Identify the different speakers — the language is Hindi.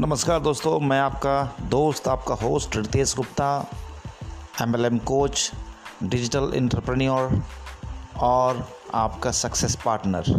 Speaker 1: नमस्कार दोस्तों, मैं आपका दोस्त, आपका host Ritesh Gupta MLM coach digital entrepreneur और आपका सक्सेस पार्टनर